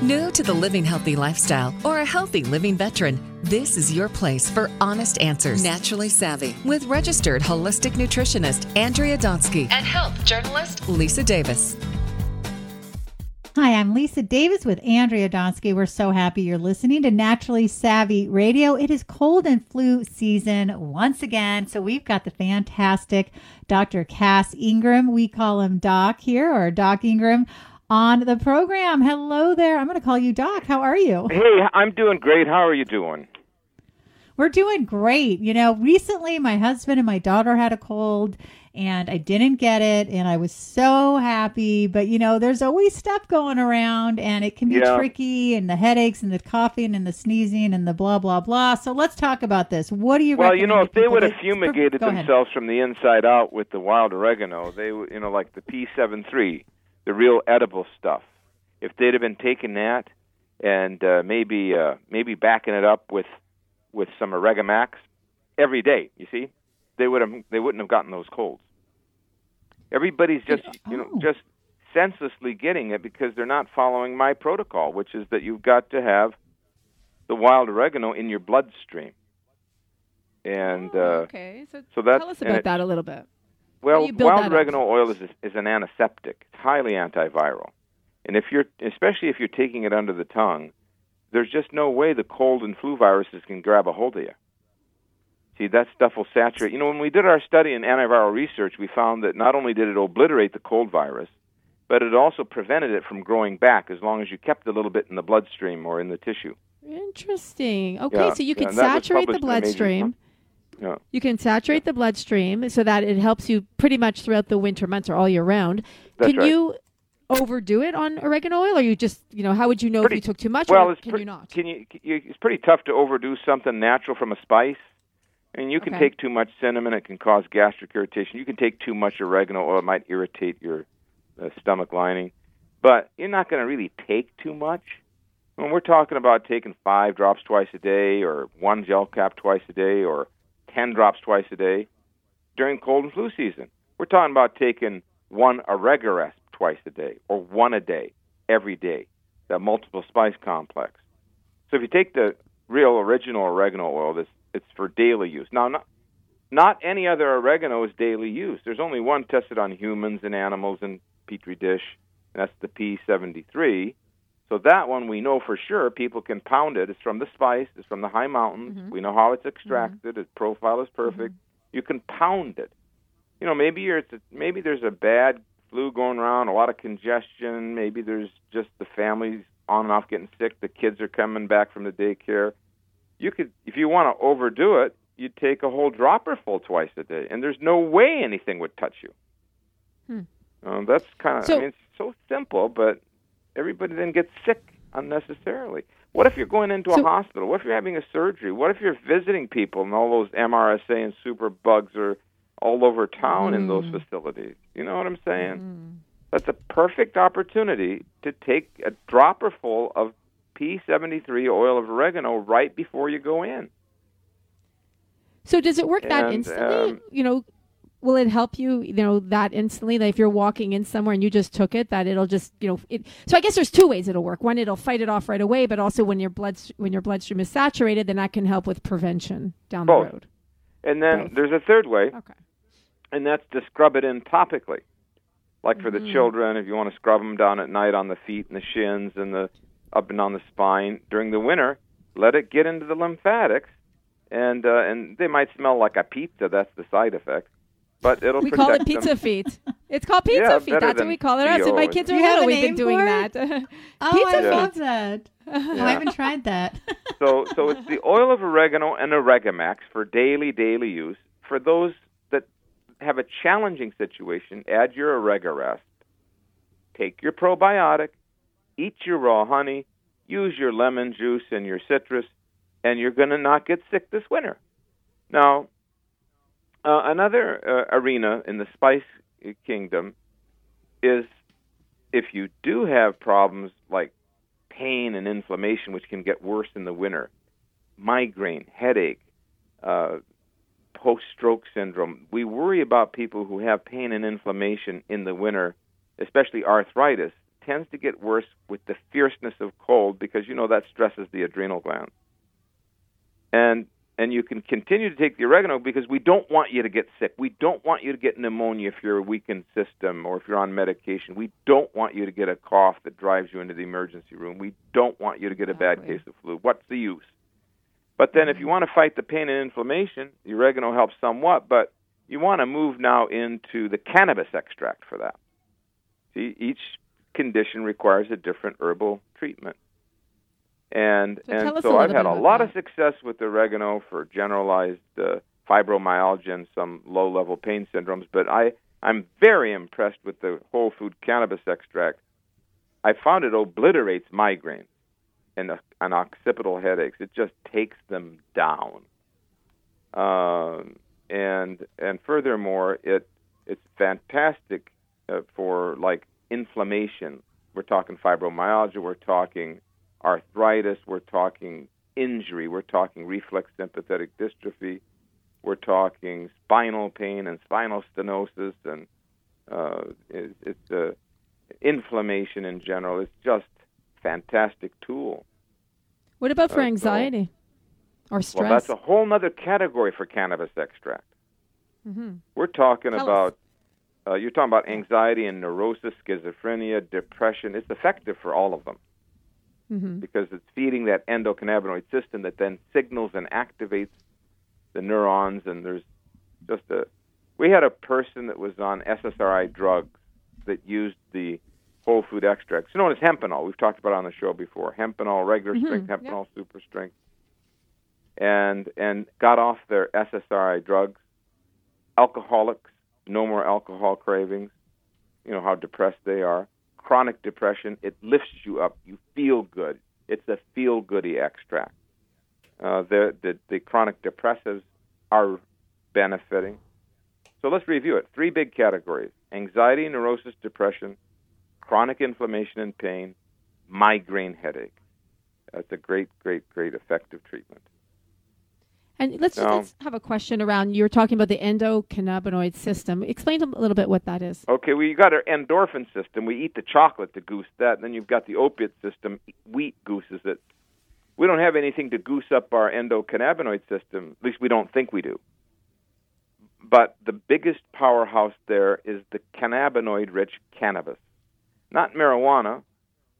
New to the living healthy lifestyle or a healthy living veteran, this is your place for honest answers. Naturally Savvy with registered holistic nutritionist Andrea Donsky and health journalist Lisa Davis. Hi, I'm Lisa Davis with Andrea Donsky. We're so happy you're listening to Naturally Savvy Radio. It is cold and flu season once again. So we've got the fantastic Dr. Cass Ingram. We call him Doc here or Doc Ingram on the program. Hello there. I'm going to call you Doc. How are you? Hey, I'm doing great. How are you doing? We're doing great. You know, recently my husband and my daughter had a cold and I didn't get it and I was so happy. But you know, there's always stuff going around and it can be Yeah. tricky and the headaches and the coughing and the sneezing and the blah blah blah. So let's talk about this. What do you Well, you know, if they would have fumigated themselves from the inside out with the wild oregano, they would, you know, like the P73, the real edible stuff. If they'd have been taking that and uh, maybe uh, maybe backing it up with with some Oregamax every day, you see, they would have they wouldn't have gotten those colds. Everybody's just you know Oh. just senselessly getting it because they're not following my protocol, which is that you've got to have the wild oregano in your bloodstream. And Oh, uh, okay. So, so that's- tell us about it- that a little bit. Well, wild that up? oregano oil is is an antiseptic. It's highly antiviral, and if you're especially if you're taking it under the tongue, there's just no way the cold and flu viruses can grab a hold of you. See, that stuff will saturate. You know, when we did our study in antiviral research, we found that not only did it obliterate the cold virus, but it also prevented it from growing back as long as you kept a little bit in the bloodstream or in the tissue. Interesting. Okay, Yeah, so you yeah, can and that was saturate the published in a bloodstream. Yeah. You can saturate the bloodstream so that it helps you pretty much throughout the winter months or all year round. That's can right. you overdo it on oregano oil, or you just, you know, how would you know Pretty- if you took too much, well, or it's can pre- you not? Can you, you? It's pretty tough to overdo something natural from a spice. I mean, you can Okay. take too much cinnamon; it can cause gastric irritation. You can take too much oregano oil; it might irritate your uh, stomach lining. But you're not going to really take too much. When we're talking about taking five drops twice a day, or one gel cap twice a day, or ten drops twice a day during cold and flu season, we're talking about taking one Oregaresp twice a day, or one a day every day. That multiple spice complex. So if you take the real original oregano oil, this it's for daily use. Now, not not any other oregano is daily use. There's only one tested on humans and animals in petri dish, and that's the P73. So that one we know for sure. People can pound it. It's from the spice. It's from the high mountains. We know how it's extracted. Its profile is perfect. You can pound it. You know, maybe you're it's a, maybe there's a bad flu going around, a lot of congestion. Maybe there's just the families on and off getting sick. The kids are coming back from the daycare. You could, if you want to overdo it, you'd take a whole dropper full twice a day, and there's no way anything would touch you. Hmm. Um, that's kind of, So- I mean, it's so simple, but everybody then gets sick unnecessarily. What if you're going into So- a hospital? What if you're having a surgery? What if you're visiting people and all those MRSA and super bugs are all over town in those Mm. facilities? You know what I'm saying? That's a perfect opportunity to take a dropper full of P73 oil of oregano right before you go in. So does it work that instantly? um, you know, will it help you, you know, that instantly? That if you're walking in somewhere and you just took it, that it'll just, you know, it. So I guess there's two ways it'll work. One, it'll fight it off right away, but also when your blood when your bloodstream is saturated, then that can help with prevention down Both. the road. And then Both. there's a third way, Okay. and that's to scrub it in topically. Like for Mm-hmm. the children, if you want to scrub them down at night on the feet and the shins and the up and on the spine during the winter, let it get into the lymphatics, and uh, and they might smell like a pizza. That's the side effect, but it'll be. We call it them. pizza feet. It's called pizza Yeah, feet. That's what we call it. us. And my kids are you have little. We've been doing that. it? Oh, pizza I feet. love that. Oh, I haven't tried that. So, so it's the oil of oregano and Oregamax for daily, daily use. For those that have a challenging situation, add your Oregaresp. Take your probiotic, eat your raw honey, use your lemon juice and your citrus, and you're going to not get sick this winter. Now, uh, another uh, arena in the spice kingdom is if you do have problems like pain and inflammation, which can get worse in the winter, migraine, headache, uh, post stroke syndrome. We worry about people who have pain and inflammation in the winter, especially arthritis, tends to get worse with the fierceness of cold because you know that stresses the adrenal gland. And and you can continue to take the oregano because we don't want you to get sick. We don't want you to get pneumonia if you're a weakened system or if you're on medication. We don't want you to get a cough that drives you into the emergency room. We don't want you to get a bad case of flu. What's the use? But then, if mm-hmm. you want to fight the pain and inflammation, the oregano helps somewhat, but you want to move now into the cannabis extract for that. See, each condition requires a different herbal treatment. And So and tell us a so I've had a lot that. of success with oregano for generalized uh, fibromyalgia and some low-level pain syndromes, but I I'm very impressed with the whole food cannabis extract. I found it obliterates migraines and, uh, and occipital headaches. It just takes them down. Um, and and furthermore, it it's fantastic uh, for like inflammation. We're talking fibromyalgia. We're talking arthritis. We're talking injury. We're talking reflex sympathetic dystrophy. We're talking spinal pain and spinal stenosis, and uh, it, it's uh, inflammation in general. It's just fantastic tool. What about for Uh, so- anxiety or stress? Well, that's a whole other category for cannabis extract. hmm We're talking Tell about uh, you're talking about anxiety and neurosis, schizophrenia, depression. It's effective for all of them hmm because it's feeding that endocannabinoid system that then signals and activates the neurons. And there's just a we had a person that was on SSRI drugs that used the whole food extracts, known as hempenol. We've talked about it on the show before. Hempenol, regular Mhm, strength, yep. hempenol, super strength, and and got off their SSRI drugs. Alcoholics, no more alcohol cravings. You know how depressed they are. Chronic depression, it lifts you up. You feel good. It's a feel goody extract. Uh, the, the the chronic depressives are benefiting. So let's review it. Three big categories: anxiety, neurosis, depression, chronic inflammation and pain, migraine headache. That's a great, great, great effective treatment. And let's, let's have a question around. You were talking about the endocannabinoid system. Explain a little bit what that is. Okay, well, you got our endorphin system. We eat the chocolate to goose that. And then you've got the opiate system. Wheat gooses it. We don't have anything to goose up our endocannabinoid system. At least we don't think we do. But the biggest powerhouse there is the cannabinoid rich cannabis. Not marijuana,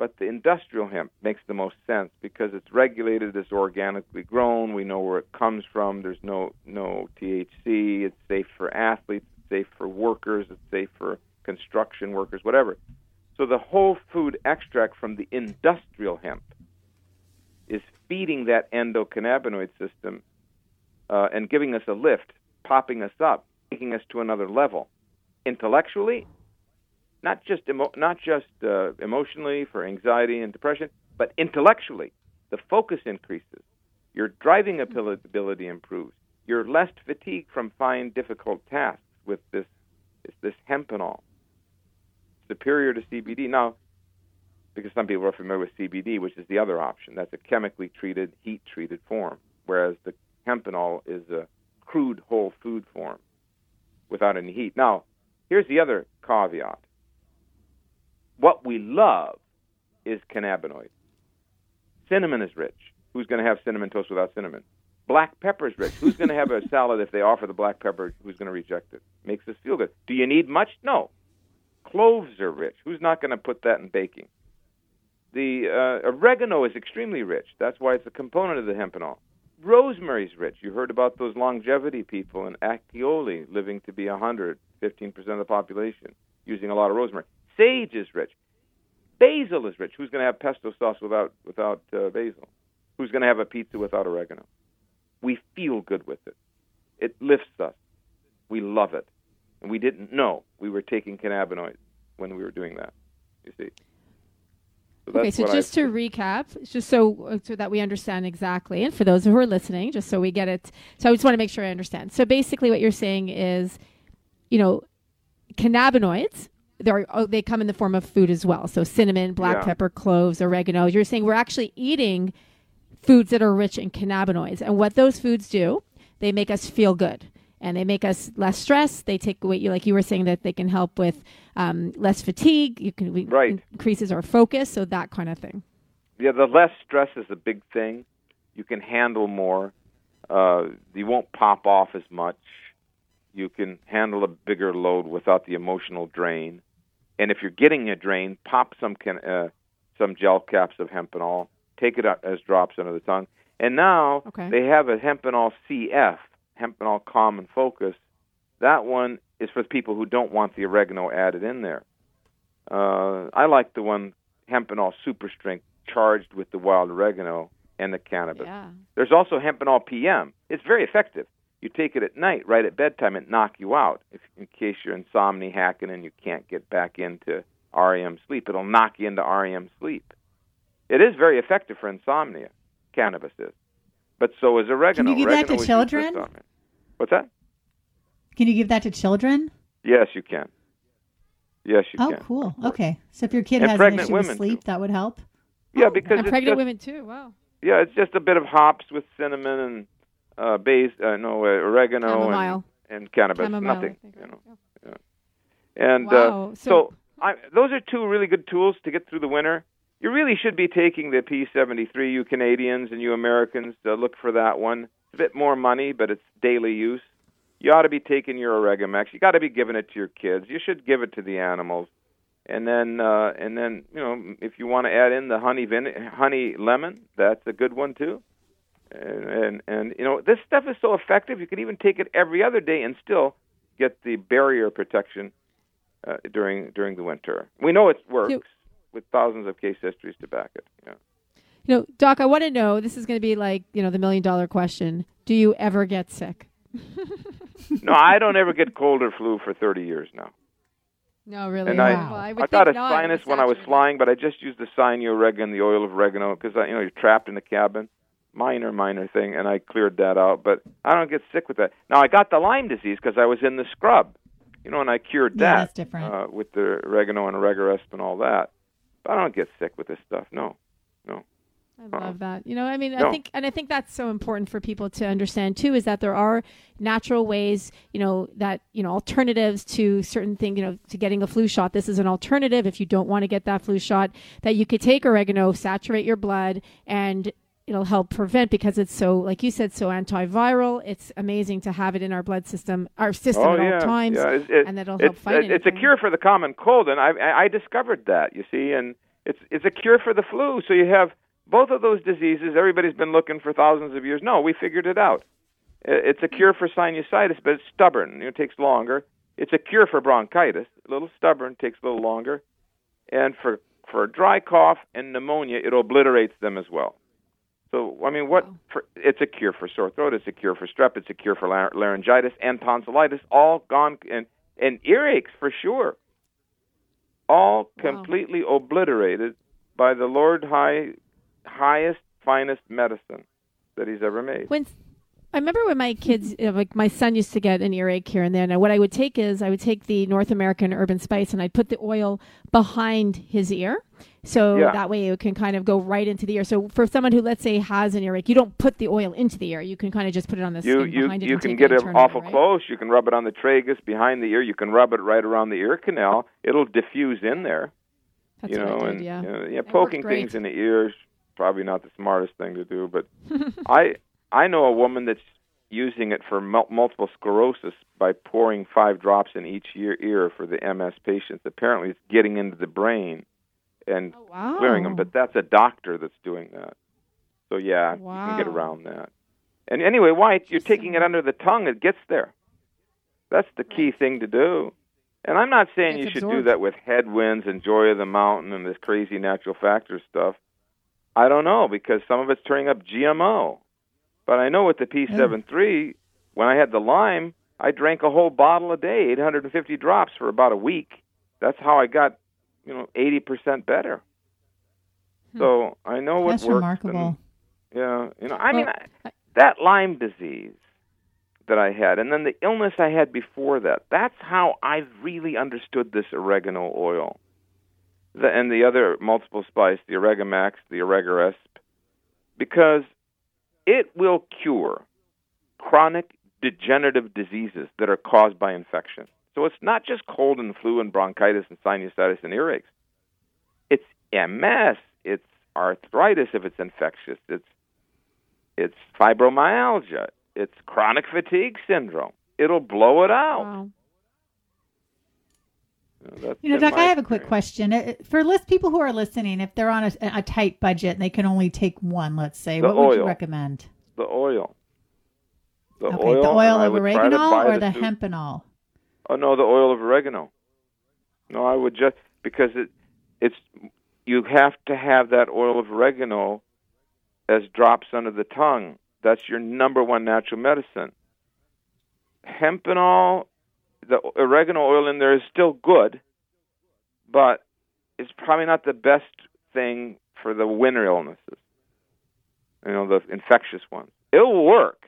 but the industrial hemp makes the most sense because it's regulated, it's organically grown, we know where it comes from, there's no no THC, it's safe for athletes, it's safe for workers, it's safe for construction workers, whatever. So the whole food extract from the industrial hemp is feeding that endocannabinoid system uh, and giving us a lift, popping us up, taking us to another level. Intellectually, not just emo- not just uh, emotionally for anxiety and depression, but intellectually, the focus increases. Your driving ability improves. You're less fatigued from fine, difficult tasks with this this hempenol. Superior to CBD. Now, because some people are familiar with CBD, which is the other option. That's a chemically treated, heat treated form, whereas the hempenol is a crude whole food form without any heat. Now, here's the other caveat. What we love is cannabinoids. Cinnamon is rich. Who's going to have cinnamon toast without cinnamon? Black pepper is rich. Who's going to have a salad if they offer the black pepper? Who's going to reject it? Makes us feel good. Do you need much? No. Cloves are rich. Who's not going to put that in baking? The uh, oregano is extremely rich. That's why it's a component of the hempenol. Rosemary's rich. You heard about those longevity people in Acciaroli living to be 100, 15% of the population, using a lot of rosemary. Sage is rich. Basil is rich. Who's going to have pesto sauce without without uh, basil? Who's going to have a pizza without oregano? We feel good with it. It lifts us. We love it, and we didn't know we were taking cannabinoids when we were doing that. You see. So Okay, so just I, to recap, just so uh, so that we understand exactly, and for those who are listening, just so we get it. So I just want to make sure I understand. So basically, what you're saying is, you know, cannabinoids. They're, oh, they come in the form of food as well. So cinnamon, black Yeah. pepper, cloves, oregano. You're saying we're actually eating foods that are rich in cannabinoids, and what those foods do, they make us feel good. and they make us less stressed. They take away, like you were saying, that they can help with um, less fatigue. You can we, Right. increases our focus, so that kind of thing. Yeah, the less stress is a big thing. You can handle more. Uh, you won't pop off as much. You can handle a bigger load without the emotional drain. And if you're getting a drain, pop some can, uh, some gel caps of hempenol. Take it as drops under the tongue. And now Okay. they have a hempenol CF, hempenol calm and focus. That one is for people who don't want the oregano added in there. Uh, I like the one hempenol super strength charged with the wild oregano and the cannabis. Yeah. There's also hempenol PM. It's very effective. You take it at night, right at bedtime, it knock you out. If in case you're insomnia hacking and you can't get back into REM sleep, it'll knock you into REM sleep. It is very effective for insomnia. Cannabis is, but so is oregano. Can you give that to Oregano is used for children? What's that? Can you give that to children? Yes, you can. Yes, you Oh, can. cool. Okay. So if your kid And has an pregnant issue with sleep, too. that would help. Yeah, oh, because and it's pregnant just, women too. Wow. Yeah, it's just a bit of hops with cinnamon and uh, base, uh, no uh, oregano Chamomile. and, and cannabis. Chamomile, Nothing, you know. Yeah. And Wow. uh, So- so I, those are two really good tools to get through the winter. You really should be taking the P73, you Canadians and you Americans. Uh, look for that one. It's a bit more money, but it's daily use. You ought to be taking your Oregamax. You got to be giving it to your kids. You should give it to the animals. And then, uh, and then, you know, if you want to add in the honey vin- honey lemon, that's a good one too. And, and and you know, this stuff is so effective. You can even take it every other day and still get the barrier protection uh, during during the winter. We know it works So- with thousands of case histories to back it. Yeah. You know, Doc, I want to know. This is going to be like you know the million dollar question. Do you ever get sick? no, I don't ever get cold or flu for 30 years now. No, really. And I, Well, I, I got a not. sinus when I was flying, but I just used the cyanure oregano, the oil of oregano, because you know you're trapped in the cabin. Minor, minor thing, and I cleared that out. But I don't get sick with that. Now I got the Lyme disease because I was in the scrub, you know, and I cured Yeah, that that's different. Uh, with the oregano and oregaresp and all that. But I don't get sick with this stuff. No, no. I love that. You know, I mean, I think, and I think that's so important for people to understand too, is that there are natural ways, you know, that you know, alternatives to certain things, you know, to getting a flu shot. This is an alternative if you don't want to get that flu shot. That you could take oregano, saturate your blood, and it'll help prevent because it's so, like you said, so antiviral. It's amazing to have it in our blood system, our system oh at yeah, all times, yeah. It's, it- and that'll help it's, fight it- It's a cure for the common cold, and I, I I discovered that. You see, and it's it's a cure for the flu. So you have both of those diseases. Everybody's been looking for thousands of years. No, we figured it out. It's a cure for sinusitis, but it's stubborn. It takes longer. It's a cure for bronchitis. A little stubborn, takes a little longer. And for for dry cough and pneumonia, it obliterates them as well. So I mean, what? For, it's a cure for sore throat. It's a cure for strep. It's a cure for lar- laryngitis and tonsillitis. All gone and and earaches for sure. All Wow. completely obliterated by the Lord High, highest, finest medicine that He's ever made. when I remember when my kids, you know, uh, like my son used to get an earache here and there. And what I would take is I would take the North American Herb and Spice and I'd put the oil behind his ear, so Yeah. that way it can kind of go right into the ear. So for someone who, let's say, has an earache, you don't put the oil into the ear. You can kind of just put it on the You skin you behind it. you can get it it awful right? close. You can rub it on the tragus behind the ear. You can rub it right around the ear canal. It'll diffuse in there. That's you know, did, and yeah. you know, yeah, poking things in the ears probably not the smartest thing to do. But I I know a woman that's using it for mul- multiple sclerosis by pouring five drops in each ear, ear for the MS patients. Apparently, it's getting into the brain and Oh, wow. clearing them. But that's a doctor that's doing that. So yeah, you can get around that. And anyway, why you're taking it under the tongue? It gets there. That's the key thing to do. And I'm not saying It's you should do that with headwinds and joy of the mountain and this crazy natural factor stuff. I don't know because some of it's turning up GMO. But I know with the P73, when I had the Lyme, I drank a whole bottle a day, 850 drops for about a week. That's how I got, you know, 80% better. So I know what Hmm. That's works. remarkable. And, yeah, you know, I mean, I, that Lyme disease that I had, and then the illness I had before that. That's how I really understood this oregano oil, the, and the other multiple spice, the Oregamax, the Oregaresp, because it will cure chronic degenerative diseases that are caused by infection. So it's not just cold and flu and bronchitis and sinusitis and earaches. It's MS. It's arthritis if it's infectious. It's it's fibromyalgia. It's chronic fatigue syndrome. It'll blow it out. Wow. That's You know, Doc, I have a quick question. Uh, For list people who are listening, if they're on a, a tight budget and they can only take one, let's say, The what would you recommend? The oil. The okay, oil. the oil of would try to oregano or the soup- hempenol? Oh no, the oil of oregano. No, I would just because it it's you have to have that oil of oregano as drops under the tongue. That's your number one natural medicine. Hempenol, the oregano oil in there is still good, but it's probably not the best thing for the winter illnesses. You know, the infectious ones. It'll work.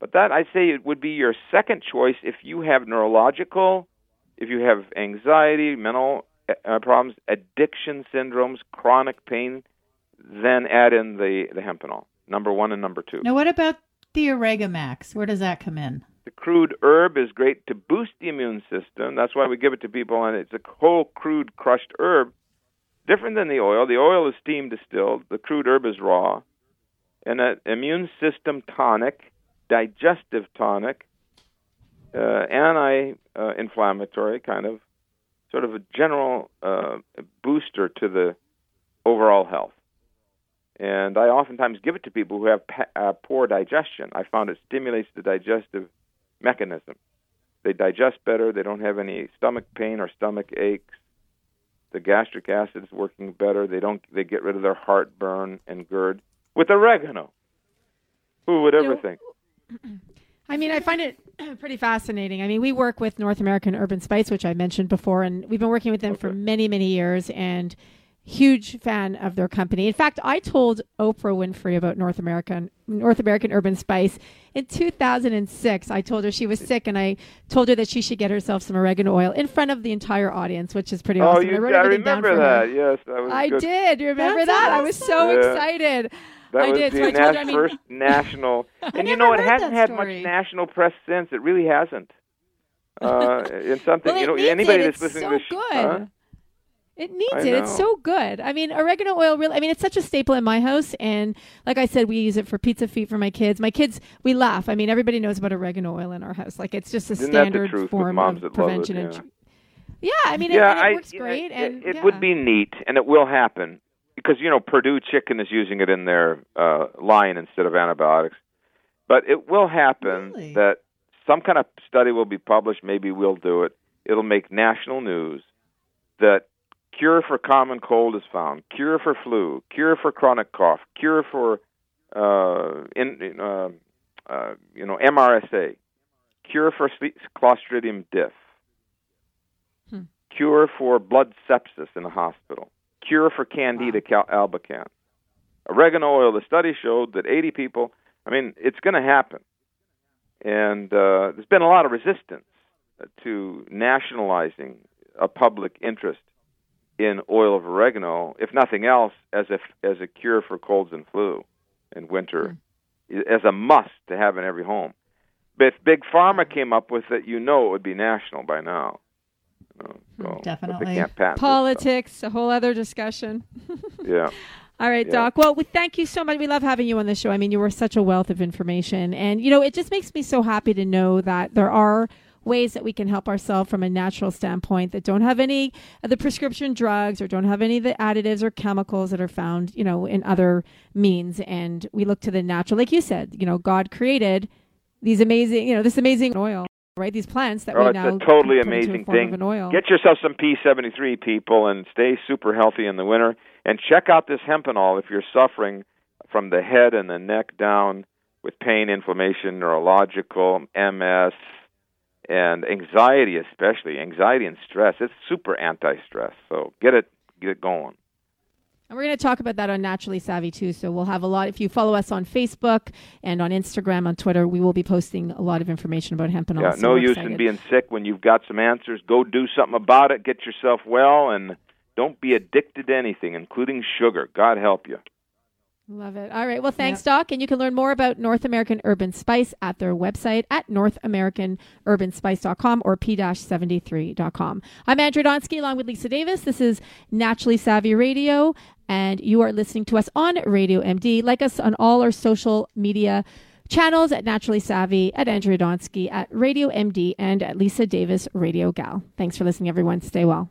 But that I'd say it would be your second choice if you have neurological, if you have anxiety, mental uh, problems, addiction syndromes, chronic pain, then add in the the hempenol. Number one and number two. Now, what about the Oregamax? Where does that come in? The crude herb is great to boost the immune system. That's why we give it to people, and it's a whole crude crushed herb, different than the oil. The oil is steam distilled. The crude herb is raw, and an immune system tonic, digestive tonic, uh, anti-inflammatory kind of, sort of a general uh, booster to the overall health. And I oftentimes give it to people who have pa- uh, poor digestion. I found it stimulates the digestive mechanism. They digest better. They don't have any stomach pain or stomach aches. The gastric acid is working better. They don't. They get rid of their heartburn and GERD with oregano. Who would ever think? I mean, I find it pretty fascinating. I mean, we work with North American Herb and Spice, which I mentioned before, and we've been working with them for many, many years. And huge fan of their company. In fact, I told Oprah Winfrey about North American North American Herb and Spice in 2006. I told her she was sick, and I told her that she should get herself some oregano oil in front of the entire audience, which is pretty Oh, awesome. you, I, wrote I everything down remember for her. that. Yes, that was I good. did. You remember That's that? I was so Yeah. excited. That I was did. the So I told her, I nas- mean- first national. and you know, it hasn't that had much national press since. It really hasn't. Uh, in something, Well, you know, anybody it. that's It's listening so to this, good. huh? It needs it. It's so good. I mean, oregano oil really I mean, it's such a staple in my house and like I said we use it for pizza feet for my kids. My kids we laugh. I mean, everybody knows about oregano oil in our house. Like it's just a Isn't standard form of love it, prevention and yeah. I mean, yeah, it, it I, works know, great it, and it yeah. would be neat, and it will happen because you know Perdue Chicken is using it in their uh, line instead of antibiotics. But it will happen Really? that some kind of study will be published. Maybe we'll do it. It'll make national news that cure for common cold is found, cure for flu, cure for chronic cough, cure for uh, in, uh, uh, you know MRSA, cure for Clostridium diff, Hmm. cure for blood sepsis in a hospital, cure for Candida cal- albicans. Oregano oil. The study showed that 80 people. I mean, it's going to happen, and uh, there's been a lot of resistance to nationalizing a public interest in oil of oregano, if nothing else, as a as a cure for colds and flu in winter, hmm. as a must to have in every home. But if Big Pharma came up with it, you know it would be national by now. Hmm, so, Definitely. they can't patent this politics, a whole other discussion. Yeah. All right, Yeah. Doc. Well, we thank you so much. We love having you on the show. I mean, you were such a wealth of information. And, you know, it just makes me so happy to know that there are ways that we can help ourselves from a natural standpoint that don't have any of the prescription drugs or don't have any of the additives or chemicals that are found, you know, in other means. And we look to the natural. Like you said, you know, God created these amazing, you know, this amazing oil, right? These plants that Oh, we it's now a totally put into a amazing thing. Get yourself some P73 people and stay super healthy in the winter. And check out this hempenol if you're suffering from the head and the neck down with pain, inflammation, neurological, MS, and anxiety, especially anxiety and stress. It's super anti-stress. So get it, get it going. And we're going to talk about that on Naturally Savvy too. So we'll have a lot. If you follow us on Facebook and on Instagram, on Twitter, we will be posting a lot of information about hempenol. Yeah, So no we're use excited. in being sick when you've got some answers. Go do something about it. Get yourself well, and don't be addicted to anything, including sugar. God help you. Love it. All right. Well, thanks, yep. Doc. And you can learn more about North American Herb and Spice at their website at northamericanherbandspice.com or p-73.com. I'm Andrea Donsky along with Lisa Davis. This is Naturally Savvy Radio, and you are listening to us on Radio MD. Like us on all our social media channels at Naturally Savvy, at Andrea Donsky, at Radio MD, and at Lisa Davis Radio Gal. Thanks for listening, everyone. Stay well.